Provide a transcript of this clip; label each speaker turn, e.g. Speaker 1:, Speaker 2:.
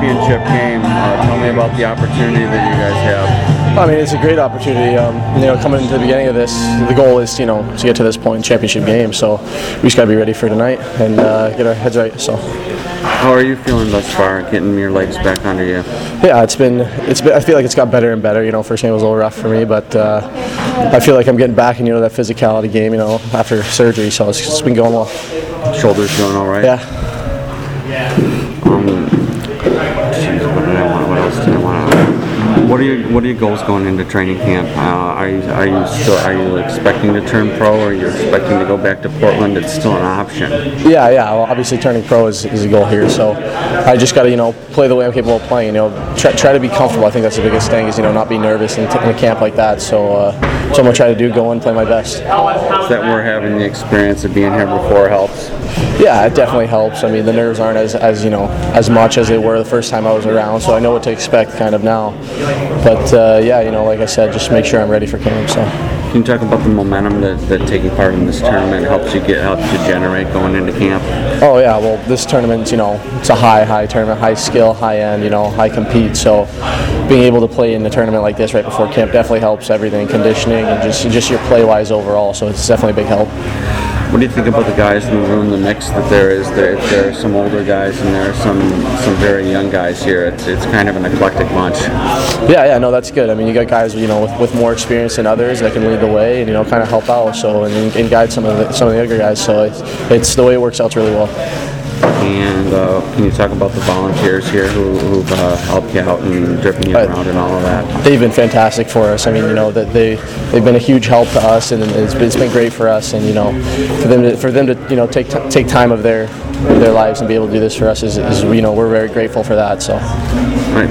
Speaker 1: championship game. Uh, tell me about the opportunity that you guys have.
Speaker 2: I mean, it's a great opportunity. Um, you know, coming into the beginning of this, the goal is you know to get to this point, championship game. So we just got to be ready for tonight and uh, get our heads right. So
Speaker 1: How are you feeling thus far, getting your legs back under you?
Speaker 2: yeah, it's been it's been, I feel like it's got better and better. You know, first game was a little rough for me, but uh, I feel like I'm getting back in you know that physicality game. You know, after surgery, so it's, it's been going well.
Speaker 1: Shoulders doing all right?
Speaker 2: Yeah.
Speaker 1: Jeez, what did I want? What else did I want? What are your What are your goals going into training camp? Uh, are you Are you still Are you expecting to turn pro, or are you expecting to go back to Portland? It's still an option.
Speaker 2: Yeah, yeah. Well, obviously, turning pro is, is a goal here. So I just got to, you know, play the way I'm capable of playing. You know, try, try to be comfortable. I think that's the biggest thing is you know not be nervous in, in a camp like that. So uh, so I'm gonna try to do go and play my best.
Speaker 1: That we're having the experience of being here before helps.
Speaker 2: Yeah, it definitely helps. I mean, the nerves aren't as, as you know as much as they were the first time I was around. So I know what to expect kind of now. But uh, yeah, you know, like I said, just make sure I'm ready for camp. So.
Speaker 1: Can you talk about the momentum that, that taking part in this tournament helps you get helps you generate going into camp?
Speaker 2: Oh yeah, well this tournament, you know, it's a high, high tournament, high skill, high end, you know, high compete. So being able to play in a tournament like this right before camp definitely helps everything, conditioning and just just your play wise overall. So it's definitely a big help.
Speaker 1: What do you think about the guys in the room, the mix that there is? There, there are some older guys and there are some some very young guys here. It's it's kind of an eclectic bunch.
Speaker 2: Yeah, yeah, no, that's good. I mean, you got guys, you know, with, with more experience than others that can lead the way and you know kind of help out. So and, and guide some of the some of the younger guys. So it's it's the way it works out really well.
Speaker 1: And uh, can you talk about the volunteers here who, who've uh, helped you out and driven you
Speaker 2: Uh,
Speaker 1: around and all of that?
Speaker 2: they've been fantastic for us. I mean, you know that they they've been a huge help to us, and it's been, it's been great for us. And you know, for them to for them to you know take t- take time of their their lives and be able to do this for us is, is you know we're very grateful for that. So.
Speaker 1: All right.